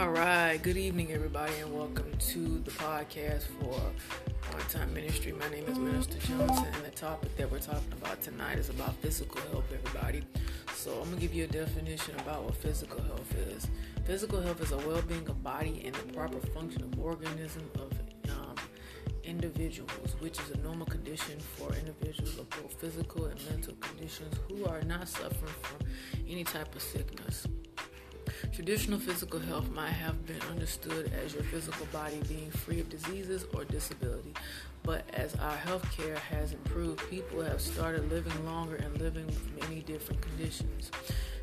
All right, good evening, everybody, and welcome to the podcast for On Time Ministry. My name is Minister Johnson, and the topic that we're talking about tonight is about physical health, everybody. So, I'm gonna give you a definition about what physical health is. Physical health is a well being of body and the proper function of organism of um, individuals, which is a normal condition for individuals of both physical and mental conditions who are not suffering from any type of sickness. Traditional physical health might have been understood as your physical body being free of diseases or disability, but as our healthcare has improved, people have started living longer and living with many different conditions.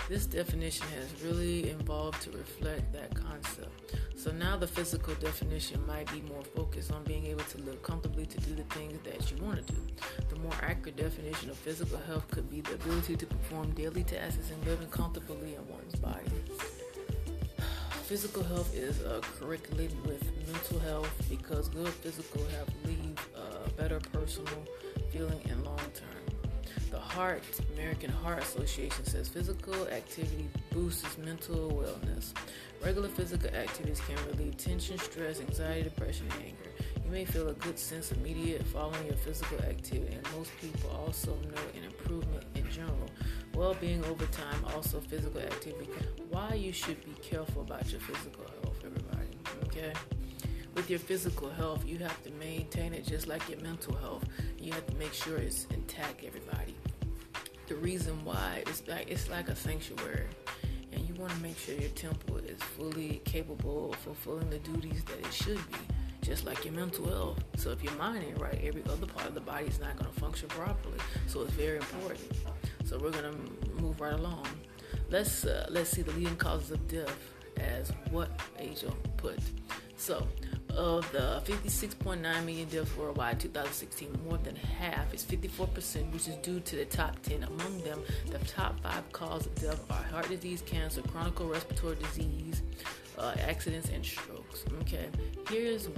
This definition has really evolved to reflect that concept. So now the physical definition might be more focused on being able to live comfortably to do the things that you want to do. The more accurate definition of physical health could be the ability to perform daily tasks and living comfortably in one's body. Physical health is uh, with mental health because good physical health leads a better personal feeling in long term. The Heart American Heart Association says physical activity boosts mental wellness. Regular physical activities can relieve tension, stress, anxiety, depression, and anger. You may feel a good sense immediate following your physical activity, and most people also in general well-being over time, also physical activity. Why you should be careful about your physical health, everybody. Okay. With your physical health, you have to maintain it just like your mental health. You have to make sure it's intact, everybody. The reason why is like it's like a sanctuary, and you want to make sure your temple is fully capable of fulfilling the duties that it should be just like your mental health. So if your mind ain't right, every other part of the body is not going to function properly. So it's very important. So we're gonna move right along. Let's uh, let's see the leading causes of death as what Angel put. So of the 56.9 million deaths worldwide 2016, more than half is 54%, which is due to the top 10. Among them, the top five causes of death are heart disease, cancer, chronic respiratory disease, uh, accidents, and strokes. Okay, here's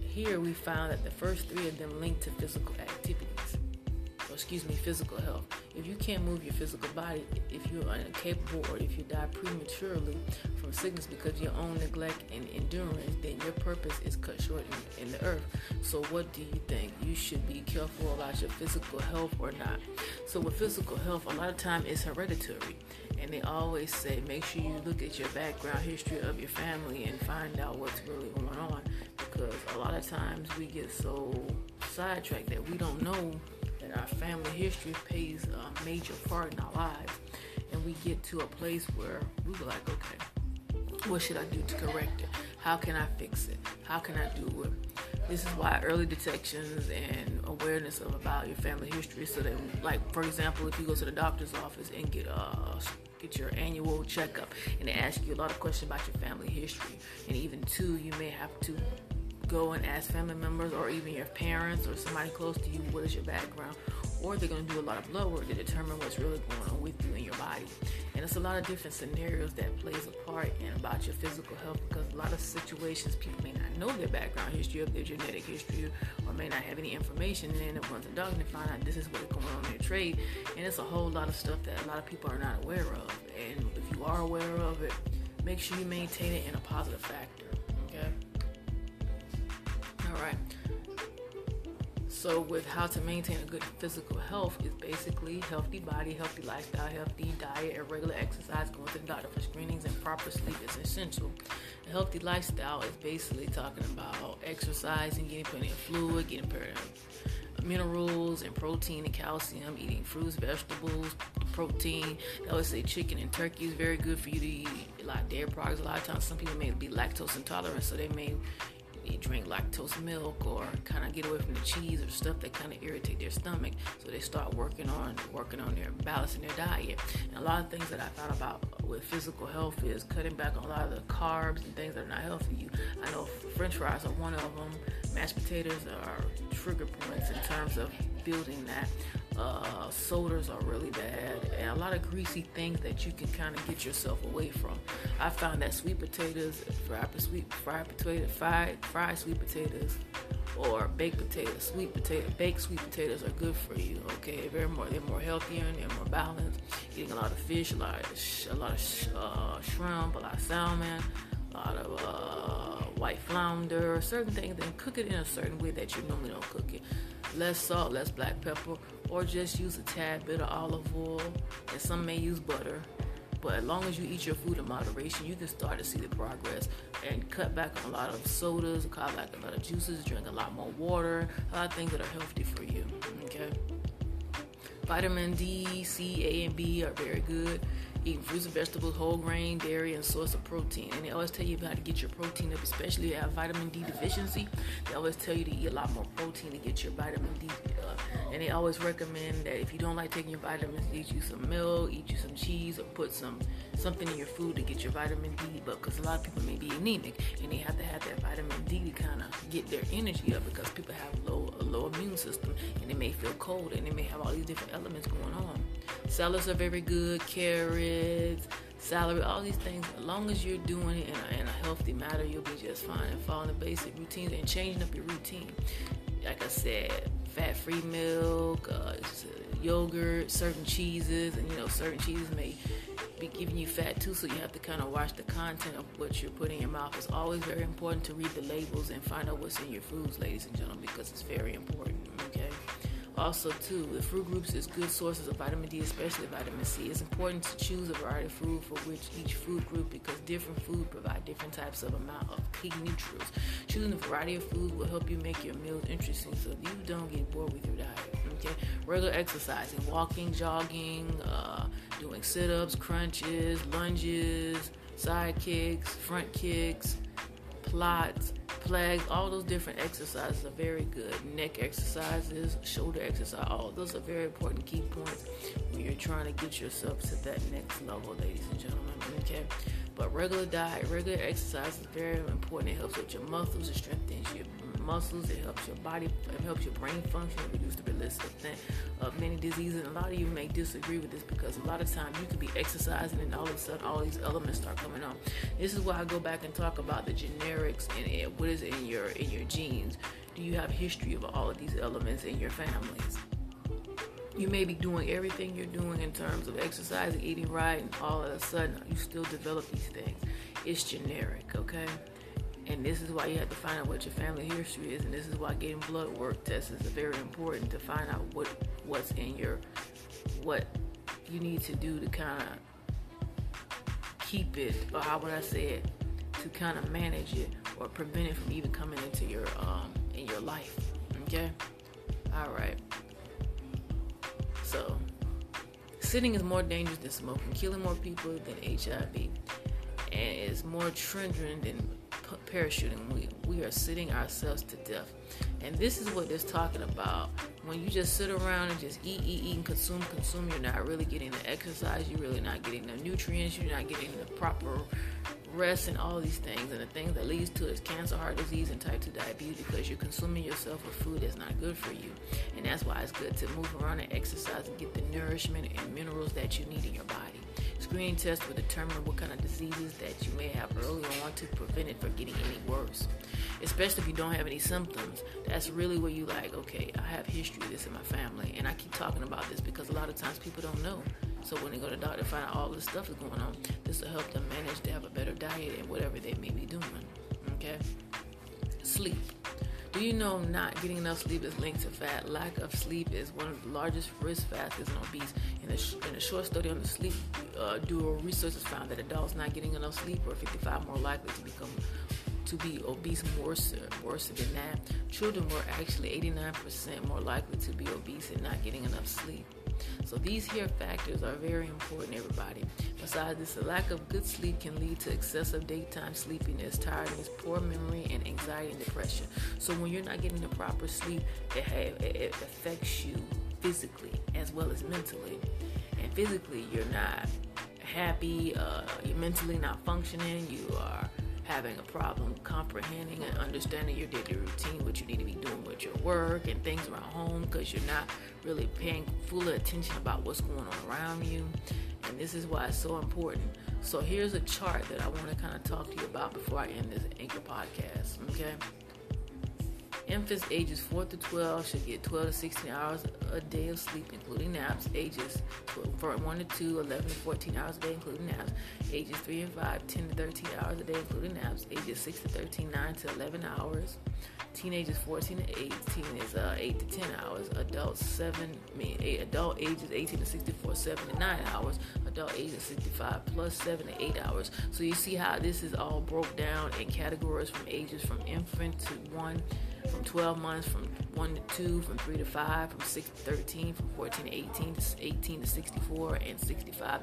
here we found that the first three of them linked to physical activities or excuse me, physical health. If you can't move your physical body, if you're incapable or if you die prematurely from sickness because of your own neglect and endurance, then your purpose is cut short in, in the earth. So, what do you think? You should be careful about your physical health or not. So, with physical health, a lot of time it's hereditary. And they always say, make sure you look at your background history of your family and find out what's really going on. Because a lot of times we get so sidetracked that we don't know our family history plays a major part in our lives. And we get to a place where we were like, okay, what should I do to correct it? How can I fix it? How can I do it? This is why early detections and awareness of about your family history, so that, like, for example, if you go to the doctor's office and get uh, get your annual checkup, and they ask you a lot of questions about your family history, and even two, you may have to go and ask family members or even your parents or somebody close to you what is your background or they're going to do a lot of blood work to determine what's really going on with you in your body. And it's a lot of different scenarios that plays a part in about your physical health because a lot of situations people may not know their background history of their genetic history or may not have any information and then going to the doctor and find out this is what's going on in their trade and it's a whole lot of stuff that a lot of people are not aware of. And if you are aware of it make sure you maintain it in a positive factor okay? All right. So, with how to maintain a good physical health is basically healthy body, healthy lifestyle, healthy diet, and regular exercise, going to the doctor for screenings, and proper sleep is essential. A healthy lifestyle is basically talking about exercising, getting plenty of fluid, getting plenty of minerals and protein and calcium, eating fruits, vegetables, protein. They always say chicken and turkey is very good for you to eat. A lot of dairy products. A lot of times, some people may be lactose intolerant, so they may they drink lactose milk or kind of get away from the cheese or stuff that kind of irritate their stomach. So they start working on working on their balancing their diet. And a lot of things that I thought about with physical health is cutting back on a lot of the carbs and things that are not healthy for you. I know French fries are one of them. Mashed potatoes are trigger points in terms of building that. Uh, sodas are really bad, and a lot of greasy things that you can kind of get yourself away from. I found that sweet potatoes, fried sweet fried potato, fried fried sweet potatoes, or baked potatoes, sweet potato, baked sweet potatoes are good for you. Okay, they're more they're more healthier and they're more balanced. Eating a lot of fish, a lot of sh- a lot of uh, shrimp, a lot of salmon, a lot of uh, white flounder, certain things, and cook it in a certain way that you normally don't cook it less salt, less black pepper, or just use a tad bit of olive oil. And some may use butter. But as long as you eat your food in moderation, you can start to see the progress and cut back on a lot of sodas, cut back a lot of juices, drink a lot more water, a lot of things that are healthy for you. Okay. Vitamin D, C, A, and B are very good eating fruits and vegetables, whole grain, dairy, and source of protein. And they always tell you how to get your protein up, especially if you have vitamin D deficiency. They always tell you to eat a lot more protein to get your vitamin D up. And they always recommend that if you don't like taking your vitamins, eat you some milk, eat you some cheese, or put some something in your food to get your vitamin D up. Because a lot of people may be anemic, and they have to have that vitamin D to kind of get their energy up. Because people have low a low immune system, and they may feel cold, and they may have all these different elements going on. Salads are very good, carrots, celery, all these things. As long as you're doing it in a, in a healthy manner, you'll be just fine. And following the basic routines and changing up your routine. Like I said, fat-free milk, uh, yogurt, certain cheeses, and you know certain cheeses may be giving you fat too, so you have to kind of watch the content of what you're putting in your mouth. It's always very important to read the labels and find out what's in your foods, ladies and gentlemen, because it's very important. Okay. Also, too, the fruit groups is good sources of vitamin D, especially vitamin C. It's important to choose a variety of food for which each food group because different food provide different types of amount of key nutrients. Choosing a variety of food will help you make your meals interesting so you don't get bored with your diet. Okay, regular exercising, walking, jogging, uh, doing sit-ups, crunches, lunges, side kicks, front kicks, plots flags, all those different exercises are very good. Neck exercises, shoulder exercise, all those are very important key points when you're trying to get yourself to that next level, ladies and gentlemen. Okay. But regular diet, regular exercise is very important. It helps with your muscles, it strengthens your muscles, it helps your body, it helps your brain function, it reduces the risk of many diseases. And a lot of you may disagree with this because a lot of times you could be exercising and all of a sudden all these elements start coming on. This is why I go back and talk about the generics and what is in your in your genes. Do you have history of all of these elements in your families? you may be doing everything you're doing in terms of exercising, eating right, and all of a sudden you still develop these things. It's generic, okay? And this is why you have to find out what your family history is, and this is why getting blood work tests is very important to find out what what's in your what you need to do to kind of keep it, or how would I say it, to kind of manage it or prevent it from even coming into your um in your life. Okay, all right. So, sitting is more dangerous than smoking, killing more people than HIV, and it's more triggering than parachuting. We, we are sitting ourselves to death. And this is what it's talking about. When you just sit around and just eat, eat, eat, and consume, consume, you're not really getting the exercise, you're really not getting the nutrients, you're not getting the proper rest and all these things. And the things that leads to is cancer, heart disease, and type 2 diabetes because you're consuming yourself with food that's not good for you. And that's why it's good to move around and exercise and get the nourishment and minerals that you need in your body. Screening tests will determine what kind of diseases that you may have early on to prevent it from getting any worse. Especially if you don't have any symptoms. That's really where you like, okay, I have history of this in my family. And I keep talking about this because a lot of times people don't know. So when they go to the doctor, find out all this stuff is going on. This will help them manage to have a better diet and whatever they may be doing. Okay? Sleep. Do you know not getting enough sleep is linked to fat? Lack of sleep is one of the largest risk factors in obese. In a, in a short study on the sleep uh, duo, researchers found that adults not getting enough sleep were 55 more likely to become to be obese worse, worse than that. Children were actually 89% more likely to be obese and not getting enough sleep. So these here factors are very important, everybody. Besides this, a lack of good sleep can lead to excessive daytime sleepiness, tiredness, poor memory, and anxiety and depression. So when you're not getting the proper sleep, it, it affects you physically as well as mentally. And physically, you're not happy, uh, you're mentally not functioning, you are having a problem comprehending and understanding your daily routine, what you need to be doing with your work and things around home because you're not really paying full attention about what's going on around you. And this is why it's so important. So here's a chart that I want to kind of talk to you about before I end this anchor podcast. Okay. Infants ages 4 to 12 should get 12 to 16 hours a day of sleep, including naps. Ages 12, 1 to 2, 11 to 14 hours a day, including naps. Ages 3 and 5, 10 to 13 hours a day, including naps. Ages 6 to 13, 9 to 11 hours. Teenagers 14 to 18 is uh, 8 to 10 hours. Adults 7, I mean, eight, adult ages 18 to 64, 7 to 9 hours. Adult ages 65 plus 7 to 8 hours. So you see how this is all broke down in categories from ages from infant to 1 from 12 months, from 1 to 2, from 3 to 5, from 6 to 13, from 14 to 18, 18 to 64, and 65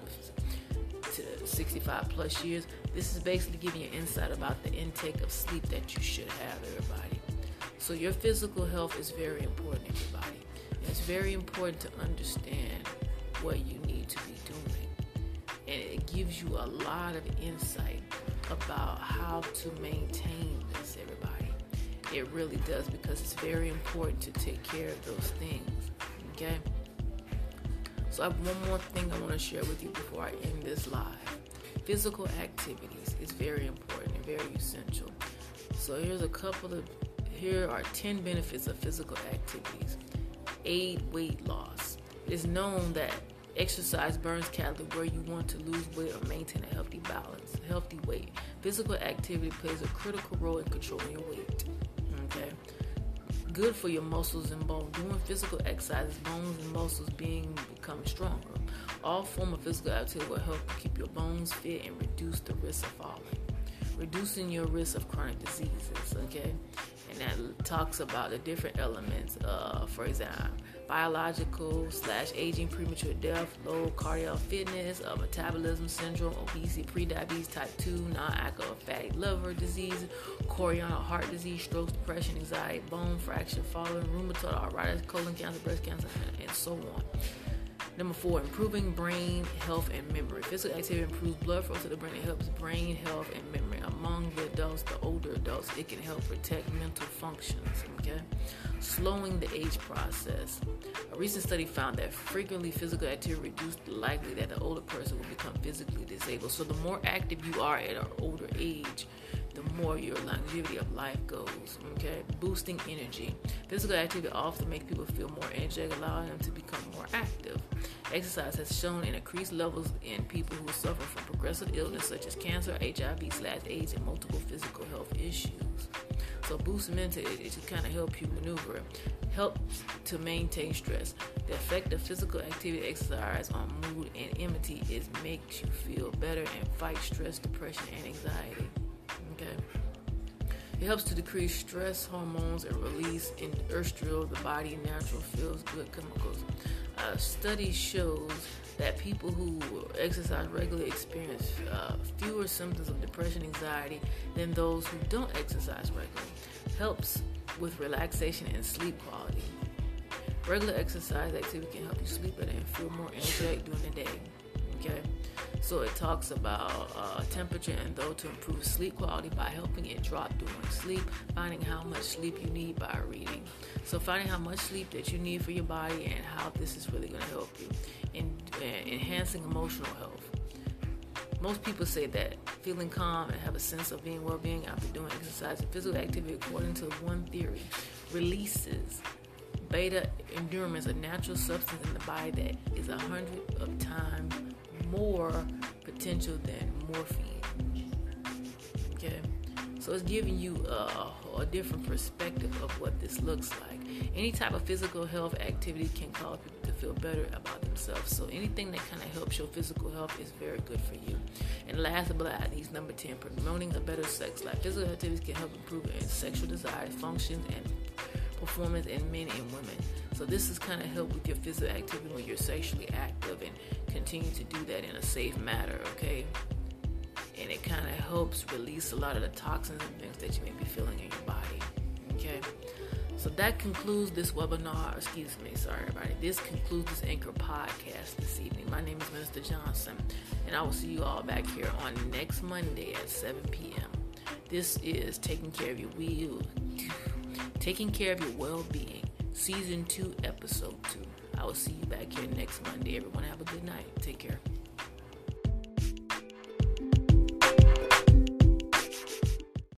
to 65 plus years. This is basically giving you insight about the intake of sleep that you should have, everybody. So, your physical health is very important, everybody. It's very important to understand what you need to be doing. And it gives you a lot of insight about how to maintain. It really does because it's very important to take care of those things. Okay? So I have one more thing I want to share with you before I end this live. Physical activities is very important and very essential. So here's a couple of here are 10 benefits of physical activities. Aid weight loss. It is known that exercise burns calories where you want to lose weight or maintain a healthy balance, healthy weight. Physical activity plays a critical role in controlling your weight? Good for your muscles and bones. Doing physical exercises, bones and muscles being become stronger. All form of physical activity will help keep your bones fit and reduce the risk of falling. Reducing your risk of chronic diseases, okay? And that talks about the different elements, uh, for example, biological slash aging, premature death, low cardiac fitness, uh, metabolism syndrome, obesity, prediabetes, type 2, non-alcohol fatty liver disease, coronary heart disease, strokes, depression, anxiety, bone fracture, falling, rheumatoid arthritis, colon cancer, breast cancer, and so on. Number four, improving brain health and memory. Physical activity improves blood flow to the brain. It helps brain health and memory. Among the adults, the older adults, it can help protect mental functions. Okay, slowing the age process. A recent study found that frequently physical activity reduced the likelihood that the older person will become physically disabled. So the more active you are at an older age, the more your longevity of life goes. Okay, boosting energy. Physical activity often makes people feel more energetic, allowing them to become more active. Exercise has shown in increased levels in people who suffer from progressive illness such as cancer, HIV, slash AIDS, and multiple physical health issues. So boost mental it, it kind of help you maneuver, help to maintain stress. The effect of physical activity, exercise on mood and immunity is makes you feel better and fight stress, depression, and anxiety. Okay. It helps to decrease stress hormones and release in the body natural feels good chemicals. A study shows that people who exercise regularly experience uh, fewer symptoms of depression, anxiety than those who don't exercise regularly. Helps with relaxation and sleep quality. Regular exercise activity can help you sleep better and feel more energetic during the day. Okay. So it talks about uh, temperature and though to improve sleep quality by helping it drop during sleep, finding how much sleep you need by reading. So finding how much sleep that you need for your body and how this is really going to help you in uh, enhancing emotional health. Most people say that feeling calm and have a sense of being well-being after doing exercise and physical activity, according to one theory, releases beta endorphins, a natural substance in the body that is a hundred of times more potential than morphine. Okay, So it's giving you a, a, different perspective of what this looks like. Any type of physical health activity can cause people to feel better about themselves. So anything that kind of helps your physical health is very good for you. And last but not least, number 10, promoting a better sex life. Physical activities can help improve sexual desires, functions, and performance in men and women. So this is kind of help with your physical activity when you're sexually active and continue to do that in a safe manner, okay? and it kind of helps release a lot of the toxins and things that you may be feeling in your body. Okay, so that concludes this webinar. Excuse me, sorry, everybody. This concludes this Anchor podcast this evening. My name is Minister Johnson, and I will see you all back here on next Monday at 7 p.m. This is taking care of your will, taking care of your well-being, season two, episode two. I will see you back here next Monday. Everyone, have a good night. Take care.